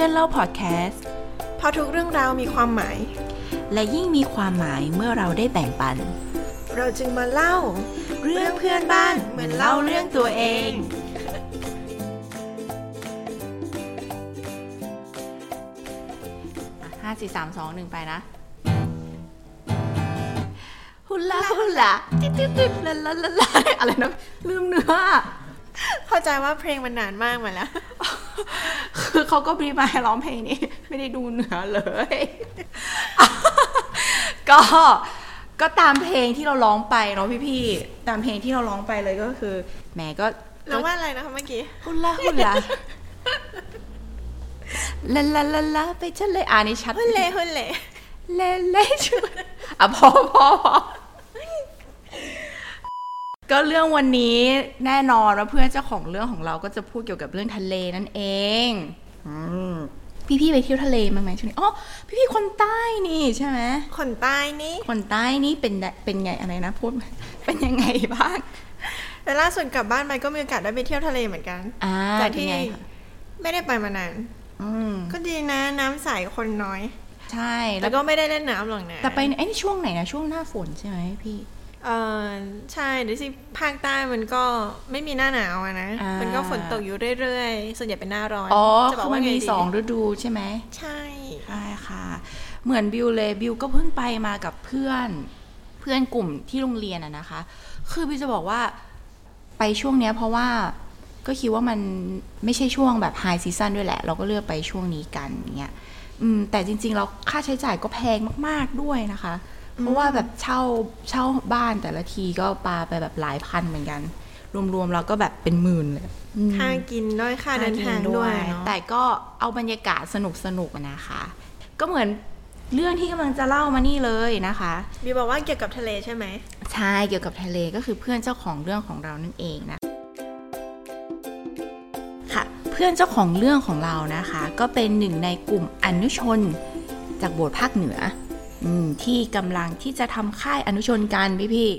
พื่อนเล่าพอดแคสต์เพราะทุกเรื่องราวมีความหมาย และยิ่งมีความหมายเมื่อเราได้แบ่งปัน เราจึงมาเล่า เรื่องเพื่อนบ้านเหมือนเล่าเรื่องตัวเอง ห้าสี่สามสองหนึ่งไปนะฮุลาฮุลาติ๊ดติ๊ดติ๊ดลาลาลาลาอะไรนะลืมเนื้อ เข้าใจว่าเพลงมันนานมากมาแล้ว คือเขาก็บรีฟมาให้ร้องเพลงนี้ ไม่ได้ดูเนื้อเลย ก็ก็ตามเพลงที่เราร้องไปเนาะพี่ๆตามเพลงที่เราร้องไปเลยก็คือแหมก็แล้วว่าอะไรนะคะเมื่อกี้ฮุลาฮุลาลาลาลาลาไปฉันเลยอ่านนี่ชัดหุ่นเล่หุ่นเล่เล่เล่ช่วยอะพอพอพอ ก็เรื่องวันนี้แน่นอนว่าเพื่อนเจ้าของเรื่องของเราก็จะพูดเกี่ยวกับเรื่องทะเลนั่นเองอืมพี่ๆไปเที่ยวทะเลมาไหมช่วงนี้อ๋อพี่ๆคนใต้นี่ใช่ไหมคนใต้นี่คนใต้นี่เป็นเป็นไงอะไรนะพูดเป็นยังไงบ้างแต่ล่าสุดกลับบ้านไปก็มีโอกาสได้ไปเที่ยวทะเลเหมือนกันอ่าแต่เป็นที่ไงคะไม่ได้ไปมานานอืมก็ดีนะน้ำใสคนน้อย ใช่แล้แล้ววก็ไม่ได้เล่นน้ำหรอกนะแต่ไปไอ้นี่ช่วงไหนนะช่วงหน้าฝนใช่ไหมพี่ เออใช่เดี๋ยวสิภาคใต้มันก็ไม่มีหน้าหนาวอะนะอ่ามัมันก็ฝนตกอยู่เรื่อยๆ ส่วนใหญ่เป็นหน้าร้อนอ๋อจะบคือว่ามันไงมีดีสองฤดูใช่ไหม ใช่ใช่ค่ะ เหมือนบิวเลยบิวก็เพิ่งไปมากับเพื่อนเพื่อนกลุ่มที่โรงเรียนอะนะคะ คือบิวจะบอกว่าไปช่วงเนี้ยเพราะว่าก็คิดว่ามันไม่ใช่ช่วงแบบ high season ด้วยแหละ เราก็เลือกไปช่วงนี้กันอย่างเงี้ยอืมแต่จริงๆเราค่าใช้จ่ายก็แพงมาก ๆด้วยนะคะ เพราะว่าแบบเช่าเช่าบ้านแต่ละทีก็ปาไปแบบหลายพันเหมือนกัน รวมๆเราก็แบบเป็นหมื่นเลยอืมค่ากินด้วยค่าเดินทางด้วยเนาะแต่ก็เอาบรรยากาศสนุกสนุกๆนะคะ ก็เหมือนเรื่องที่กำลังจะเล่ามานี่เลยนะคะบีบอกว่าเกี่ยวกับทะเลใช่ไหมใช่เกี่ยวกับทะเลก็คือเพื่อนเจ้าของเรื่องของเรานั่นเองนะค่ะ เพื่อนเจ้าของเรื่องของเรานะคะ ก็เป็นหนึ่งในกลุ่มอนุชน จากโบสถ์ภาคเหนืออม ที่กำลังที่จะทำค่ายอนุชนกันพี่พี่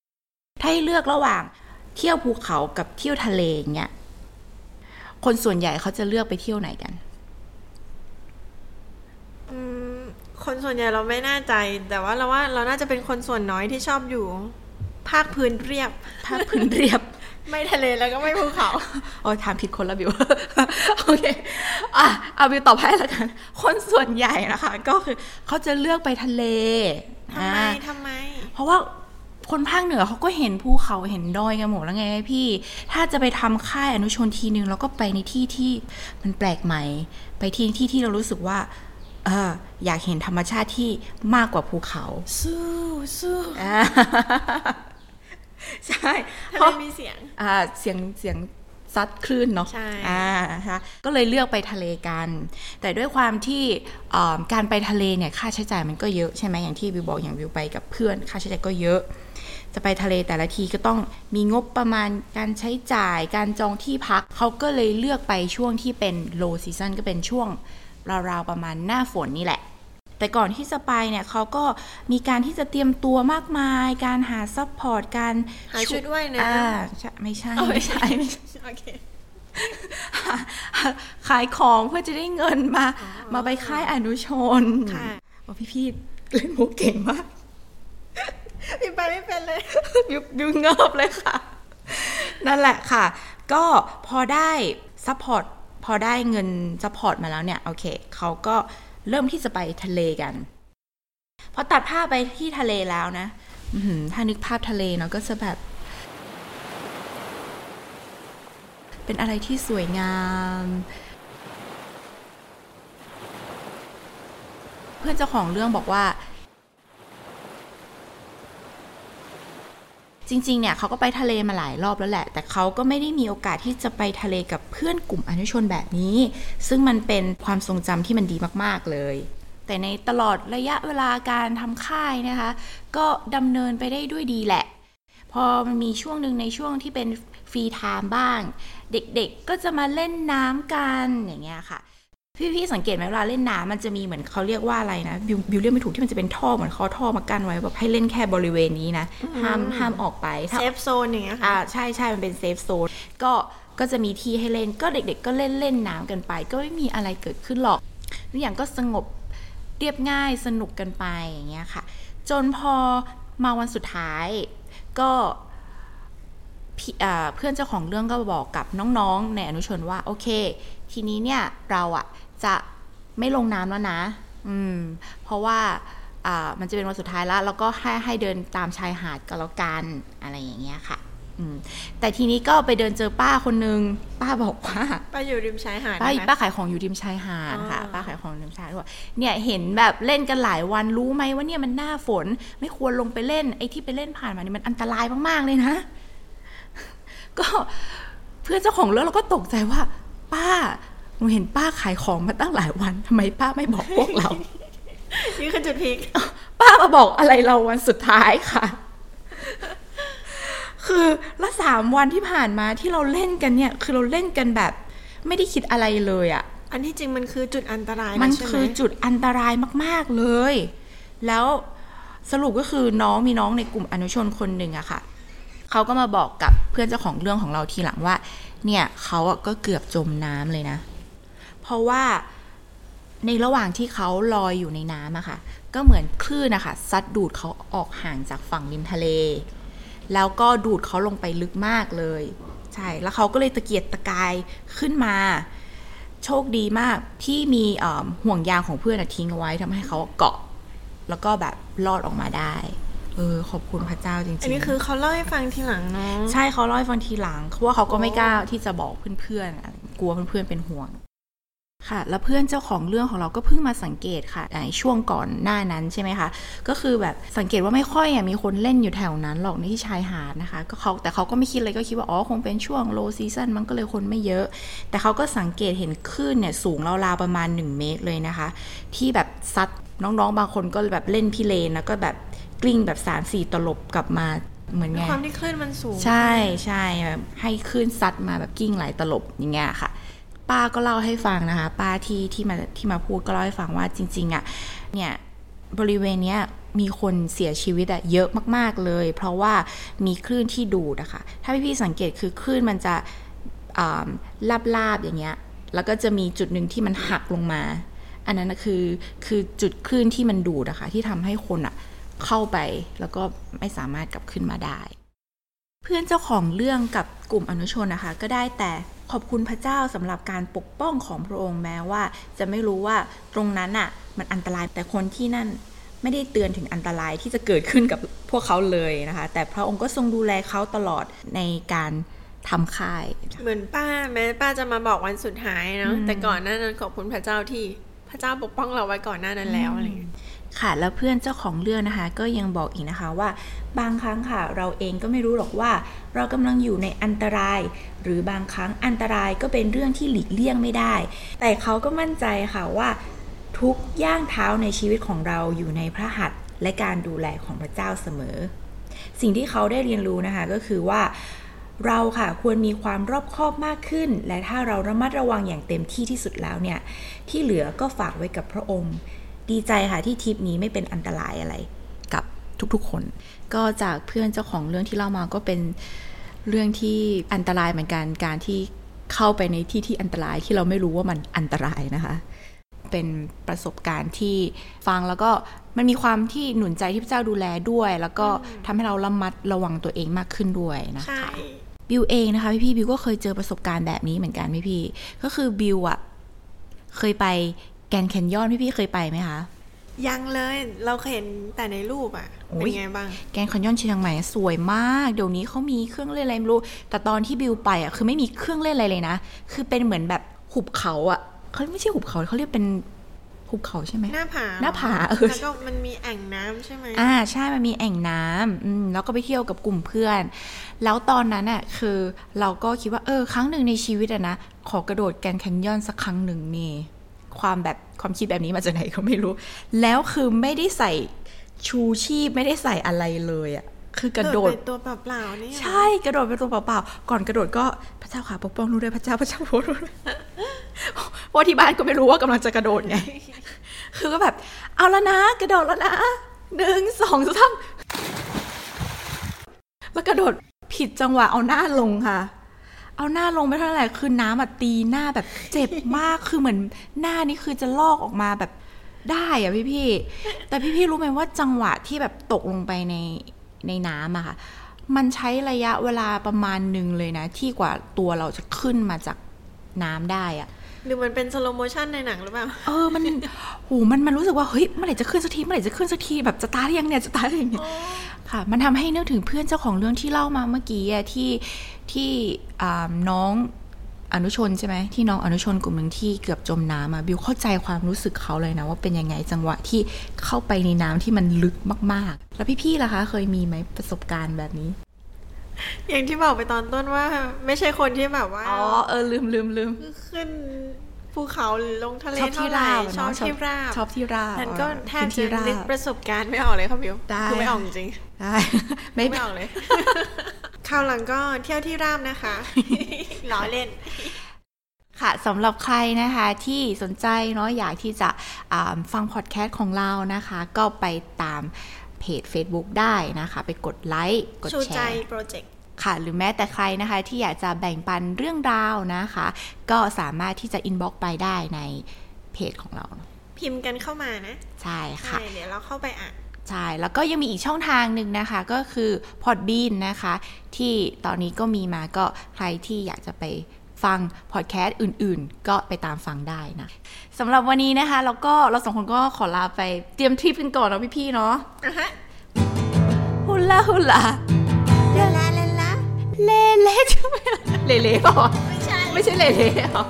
ๆถ้าให้เลือกระหว่างเที่ยวภูเขากับเที่ยวทะเลเนี่ยคนส่วนใหญ่เขาจะเลือกไปเที่ยวไหนกันอืมคนส่วนใหญ่เราไม่แน่ใจ แต่ว่าเราว่าเราน่าจะเป็นคนส่วนน้อยที่ชอบอยู่ ภาคพื้นเรียบ ภาคพื้นเรียบ ไม่ทะเลแล้วก็ไม่ภูเขาโอ้ยถามผิดคนละบิว โอเค อะเอาบิวตอบให้แล้วกัน คนส่วนใหญ่นะคะ ก็คือเขาจะเลือกไปทะเลทำไมอ่าทำไม เพราะว่าคนภาคเหนือเขาก็เห็นภูเขาเห็นดอยกันหมดแล้วไงพี่ ถ้าจะไปทำค่ายอนุชนทีนึงเราก็ไปในที่ที่มันแปลกใหม่ ไปที่ที่ที่เรารู้สึกว่าเอออยากเห็นธรรมชาติที่มากกว่าภูเขา สู้สู้อ่า ใช่ทะเพเลราะมีเสียงอ่าเสียงเสียงซัดคลื่นเนาะใช่อ่านะคะก็เลยเลือกไปทะเลกัน แต่ด้วยความที่อ่าการไปทะเลเนี่ยค่าใช้จ่ายมันก็เยอะใช่ไหมอย่างที่วิวบอกอย่างวิวไปกับเพื่อน ค่าใช้จ่ายก็เยอะ จะไปทะเลแต่ละทีก็ต้องมีงบประมาณการใช้จ่ายการจองที่พักเขาก็เลยเลือกไปช่วงที่เป็น low season ก็เป็นช่วงราวๆประมาณหน้าฝนนี่แหละ แต่ก่อนที่จะไปเนี่ยเขาก็มีการที่จะเตรียมตัวมากมาย การหา support การหาชุดว่ายน้ำอ่าใช่ไม่ใช่เอาไม่ไม่ใช่ใช่ไม่ใช่โอเคขายของเพื่อจะได้เงินมา มาไปค่ายอนุชนค่ะว่าพี่ๆเล่นมุกเก่งมากพี่ไปไม่เป็นเลยบิวบิวเงิบเลยค่ะ นั่นแหละค่ะ ก็พอได้ support พอได้เงิน support มาแล้วเนี่ย โอเค เขาก็ เริ่มที่จะไปทะเลกันพอตัดภาพไปที่ทะเลแล้วนะถ้านึกภาพทะเลเนาะก็จะแบบ เป็นอะไรที่สวยงาม เพื่อนเจ้าของเรื่องบอกว่า จริงๆ เนี่ยเขาก็ไปทะเลมาหลายรอบแล้วแหละ แต่เขาก็ไม่ได้มีโอกาสที่จะไปทะเลกับเพื่อนกลุ่มอนุชนแบบนี้ ซึ่งมันเป็นความทรงจำที่มันดีมากๆเลย แต่ในตลอดระยะเวลาการทำค่ายนะคะ ก็ดำเนินไปได้ด้วยดีแหละ พอมันมีช่วงหนึ่งในช่วงที่เป็น free time บ้าง เด็กๆก็จะมาเล่นน้ำกันอย่างเงี้ยค่ะ พี่ๆสังเกตไหมเวลาเล่นน้ำมันจะมีเหมือนเขาเรียกว่าอะไรนะบิวบิวเรียกไม่ถูกที่มันจะเป็นท่อเหมือนเขาเอาท่อมากั้นไว้แบบให้เล่นแค่บริเวณนี้นะห้ามห้ามออกไปถ้า safe zone อย่างเงี้ยค่ะอ่าใช่ใช่มันเป็น safe zone ก็ก็จะมีที่ให้เล่นก็เด็ก ๆ ก็เล่นเล่นน้ำกันไป ก็ไม่มีอะไรเกิดขึ้นหรอกทุกอย่างก็สงบเรียบง่ายสนุกกันไปอย่างเงี้ยค่ะ จนพอมาวันสุดท้ายก็เพื่อนเจ้าของเรื่องก็บอกกับน้องๆ ในอนุชนว่าโอเค ทีนี้เนี่ยเราอะ จะไม่ลงน้ำแล้วนะ อืม เพราะว่าอ่ามันจะเป็นวันสุดท้ายแล้ว แล้วก็ให้ให้เดินตามชายหาดก็แล้วกันอะไรอย่างเงี้ยค่ะแต่ทีนี้ก็ไปเดินเจอป้าคนนึง ป้าบอกว่าป้าอยู่ริมชายหาดป้าป้าขายของอยู่ริมชายหาดค่ะ ป้าขายของริมชายหาดเนี่ยเห็นแบบเล่นกันหลายวันรู้ไหมว่าเนี่ยมันหน้าฝน ไม่ควรลงไปเล่นไอ้ที่ไปเล่นผ่านมานี่มันอันตรายมากๆเลยนะ ก็เพื่อนเจ้าของเรื่องเราก็ตกใจว่า ป้า หนูเห็นป้าขายของมาตั้งหลายวันทำไมป้าไม่บอกพวกเรา นี่คือจุดพีคป้ามาบอกอะไรเราวันสุดท้ายค่ะ คือละสามวันที่ผ่านมาที่เราเล่นกันเนี่ย คือเราเล่นกันแบบ ไม่ได้คิดอะไรเลยอะ่ะ อันที่จริงมันคือจุดอันตรายมันคือจุดอันตรายมาก ๆเลย แล้วสรุปก็คือน้องมีน้องในกลุ่มอนุชนคนหนึ่งอะค่ะเขาก็มาบอกกับเพื่อนเจ้าของเรื่องของเราทีหลังว่า เนี่ยเขาอะก็เกือบจมน้ำเลยนะ เพราะว่าในระหว่างที่เขาลอยอยู่ในน้ำอะค่ะ ก็เหมือนคลื่นนะคะซัดดูดเขาออกห่างจากฝั่งริมทะเล แล้วก็ดูดเขาลงไปลึกมากเลย ใช่ แล้วเขาก็เลยตะเกียกตะกายขึ้นมา โชคดีมากที่มีห่วงยางของเพื่อนทิ้งเอาไว้ทำให้เขาเกาะ แล้วก็แบบรอดออกมาได้ เออ ขอบคุณพระเจ้าจริงๆ อันนี้คือเขาเล่าให้ฟังทีหลังเนาะใช่เขาเล่าให้ฟังทีหลังเพราะว่าเขาก็ไม่กล้าที่จะบอกเพื่อนๆกลัวเพื่อนๆเป็นห่วง ค่ะ แล้วเพื่อนเจ้าของเรื่องของเราก็เพิ่งมาสังเกตค่ะในช่วงก่อนหน้านั้นใช่ไหมคะ ก็คือแบบสังเกตว่าไม่ค่อยมีคนเล่นอยู่แถวนั้นหรอกในที่ชายหาดนะคะ ก็เขาแต่เขาก็ไม่คิดเลยก็คิดว่าอ๋อคงเป็นช่วงโลซีซันมันก็เลยคนไม่เยอะ แต่เขาก็สังเกตเห็นคลื่นเนี่ยสูงราวๆประมาณ 1 เมตรเลยนะคะ ที่แบบซัดน้องๆ บางคนก็แบบเล่นพิเลนแล้วก็แบบกลิ้งแบบ3ามสี่ตลบกลับมาเหมือนไงความที่คลื่นมันสูง ใช่ใช่แบบให้คลื่นซัดมาแบบกิ้งหลายตลบอย่างเงี้ยค่ะ ป้าก็เล่าให้ฟังนะคะ ป้าที่ที่มาที่มาพูดก็เล่าให้ฟังว่าจริงๆอะ่ะเนี่ยบริเวณเนี้ยมีคนเสียชีวิตอะเยอะมากๆเลย เพราะว่ามีคลื่นที่ดูดอะคะ่ะถ้าพี่ๆสังเกตคือคลื่นมันจะลาบๆอย่างเงี้ยแล้วก็จะมีจุดหนึ่งที่มันหักลงมา อันนั้นคือคือจุดคลื่นที่มันดูดอะคะ่ะที่ทำให้คนอะเข้าไปแล้วก็ไม่สามารถกลับขึ้นมาได้ เพื่อนเจ้าของเรื่องกับกลุ่มอนุชนนะคะ ก็ได้แต่ ขอบคุณพระเจ้าสำหรับการปกป้องของพระองค์แม้ว่า จะไม่รู้ว่าตรงนั้นอะ มันอันตรายแต่คนที่นั่นไม่ได้เตือนถึงอันตรายที่จะเกิดขึ้นกับพวกเขาเลยนะคะ แต่พระองค์ก็ทรงดูแลเขาตลอดในการทำค่าย เหมือนป้าแม้ป้าจะมาบอกวันสุดท้ายเนาะแต่ก่อนหน้านั้นขอบคุณพระเจ้าที่พระเจ้าปกป้องเราไว้ก่อนหน้านั้นแล้วอะไรอย่างเงี้ย ค่ะแล้วเพื่อนเจ้าของเรื่องนะคะ ก็ยังบอกอีกนะคะว่า บางครั้งค่ะ เราเองก็ไม่รู้หรอกว่า เรากำลังอยู่ในอันตราย หรือบางครั้งอันตรายก็เป็นเรื่องที่หลีกเลี่ยงไม่ได้ แต่เขาก็มั่นใจค่ะว่าทุกย่างเท้าในชีวิตของเราอยู่ในพระหัตถ์และการดูแลของพระเจ้าเสมอ สิ่งที่เขาได้เรียนรู้นะคะก็คือว่าเราค่ะควรมีความรอบคอบมากขึ้น และถ้าเราระมัดระวังอย่างเต็มที่ที่สุดแล้วเนี่ยที่เหลือก็ฝากไว้กับพระองค์ ดีใจค่ะที่ทริปนี้ไม่เป็นอันตรายอะไรกับทุกๆคน ก็จากเพื่อนเจ้าของเรื่องที่เล่ามาก็เป็นเรื่องที่อันตรายเหมือนกันการที่เข้าไปในที่ที่อันตรายที่เราไม่รู้ว่ามันอันตรายนะคะ เป็นประสบการณ์ที่ฟังแล้วก็มันมีความที่หนุนใจที่พระเจ้าดูแลด้วย แล้วก็ทำให้เราระมัดระวังตัวเองมากขึ้นด้วยนะคะบิวเองนะคะพี่พี่บิวก็เคยเจอประสบการณ์แบบนี้เหมือนกันพี่พี่ก็คือบิวอะเคยไป แกรนด์แคนยอนพี่พี่เคยไปไหมคะ ยังเลยเราเคยเห็นแต่ในรูปอะ่ะเป็นไงบ้าง แกรนด์แคนยอนเชียงใหม่สวยมาก เดี๋ยวนี้เขามีเครื่องเล่นอะไรไม่รู้ แต่ตอนที่บิวไปอะคือไม่มีเครื่องเล่นอะไรเลยนะ คือเป็นเหมือนแบบหุบเขาอะเขาไม่ใช่หุบเขาเขาเรียกเป็นหุบเขาใช่ไหมหน้าผาหน้าผาเออแล้วก็มันมีแอ่งน้ำใช่ไหมอ่าใช่มันมีแอ่งน้ำอืมแล้วก็ไปเที่ยวกับกลุ่มเพื่อน แล้วตอนนั้นอะคือเราก็คิดว่าเออ ครั้งหนึ่งในชีวิตอะนะขอกระโดดแกนแคนยอนสักครั้งหนึ่งนี่ ความแบบความคิดแบบนี้มาจากไหนก็ไม่รู้ แล้วคือไม่ได้ใส่ชูชีพไม่ได้ใส่อะไรเลยอะคือกระโดดตัวเปล่าๆนี่ใช่กระโดดเป็นตัวเปล่าๆก่อนกระโดดก็พระเจ้าค่ะปกป้องรู้ด้วยพระเจ้าพระเจ้าโพสเพราะที่บ้านก็ไม่รู้ว่ากำลังจะกระโดดไงคือก็แบบ เอาแล้วนะ กระโดดแล้วนะหนึ่งสองสามแล้วกระโดดผิดจังหวะเอาหน้าลงค่ะ เอาหน้าลงไปเท่าไหร่คือน้ำอะตีหน้าแบบเจ็บมากคือเหมือนหน้านี่คือจะลอกออกมาแบบได้อะพี่พี่ๆแต่พี่พี่ๆรู้ไหมว่าจังหวะที่แบบตกลงไปในในน้ำอะค่ะ มันใช้ระยะเวลาประมาณหนึ่งเลยนะ ที่กว่าตัวเราจะขึ้นมาจากน้ำได้อะหรือมันเป็น slow motion ในหนังหรือเปล่า เออ มัน โห มัน มันรู้สึกว่า เฮ้ย เมื่อไหร่จะขึ้นสักที เมื่อไหร่จะขึ้นสักที แบบจะตายหรือยังเนี่ย จะตายหรือยังเนี่ย ค่ะ มันทำให้นึกถึงเพื่อนเจ้าของเรื่องที่เล่ามาเมื่อกี้อะที่ที่อ่าน้องอนุชนใช่ไหมที่น้องอนุชนกลุ่มหนึ่งที่เกือบจมน้ำอะบิวเข้าใจความรู้สึกเขาเลยนะ ว่าเป็นยังไงจังหวะที่เข้าไปในน้ำที่มันลึกมาก ๆ แล้วพี่ๆล่ะคะ เคยมีไหมประสบการณ์แบบนี้ อย่างที่บอกไปตอนต้นว่า ไม่ใช่คนที่แบบว่าอ๋อเออลืมลืมลืมขึ้น ภูเขาหรือลงทะเลชอบเท่าที่ไหร่ราบชอบเนอะที่ราบชอบที่ราบนั้นก็อ๋อแทบพื้นที่จะราบนึกประสบการณ์ไม่ออกเลยค่ะบิวได้คือไม่ออกจริงได้ไม่ไม่ออกเลยคราวหลังก็เที่ยวที่ราบนะคะล้อเล่นค่ะสำหรับใครนะคะที่สนใจเนาะอยากที่จะอ่าฟังพอดแคสต์ของเรานะคะ ก็ไปตามเพจ Facebook ได้นะคะ ไปกดไลค์กดแชร์ชูใจโปรเจกต์ ค่ะ หรือแม้แต่ใครนะคะที่อยากจะแบ่งปันเรื่องราวนะคะ ก็สามารถที่จะ inbox ไปได้ในเพจของเรา พิมพ์กันเข้ามานะ ใช่ค่ะใช่เดี๋ยวเราเข้าไปอ่านใช่ แล้วก็ยังมีอีกช่องทางหนึ่งนะคะ ก็คือ Podbean นะคะ ที่ตอนนี้ก็มีมาก็ใครที่อยากจะไปฟังพอดแคสต์อื่นๆ ก็ไปตามฟังได้นะสำหรับวันนี้นะคะ แล้วก็เราสองคนก็ขอลาไปเตรียมทริปกันก่อนเนาะพี่ๆเนาะอะฮะฮุลาฮุลาลาลาลา เล่เล่ใช่ไหมล่ะเล่เล่เปล่าวะไม่ใช่ ไม่ใช่เล่เล่เหรอ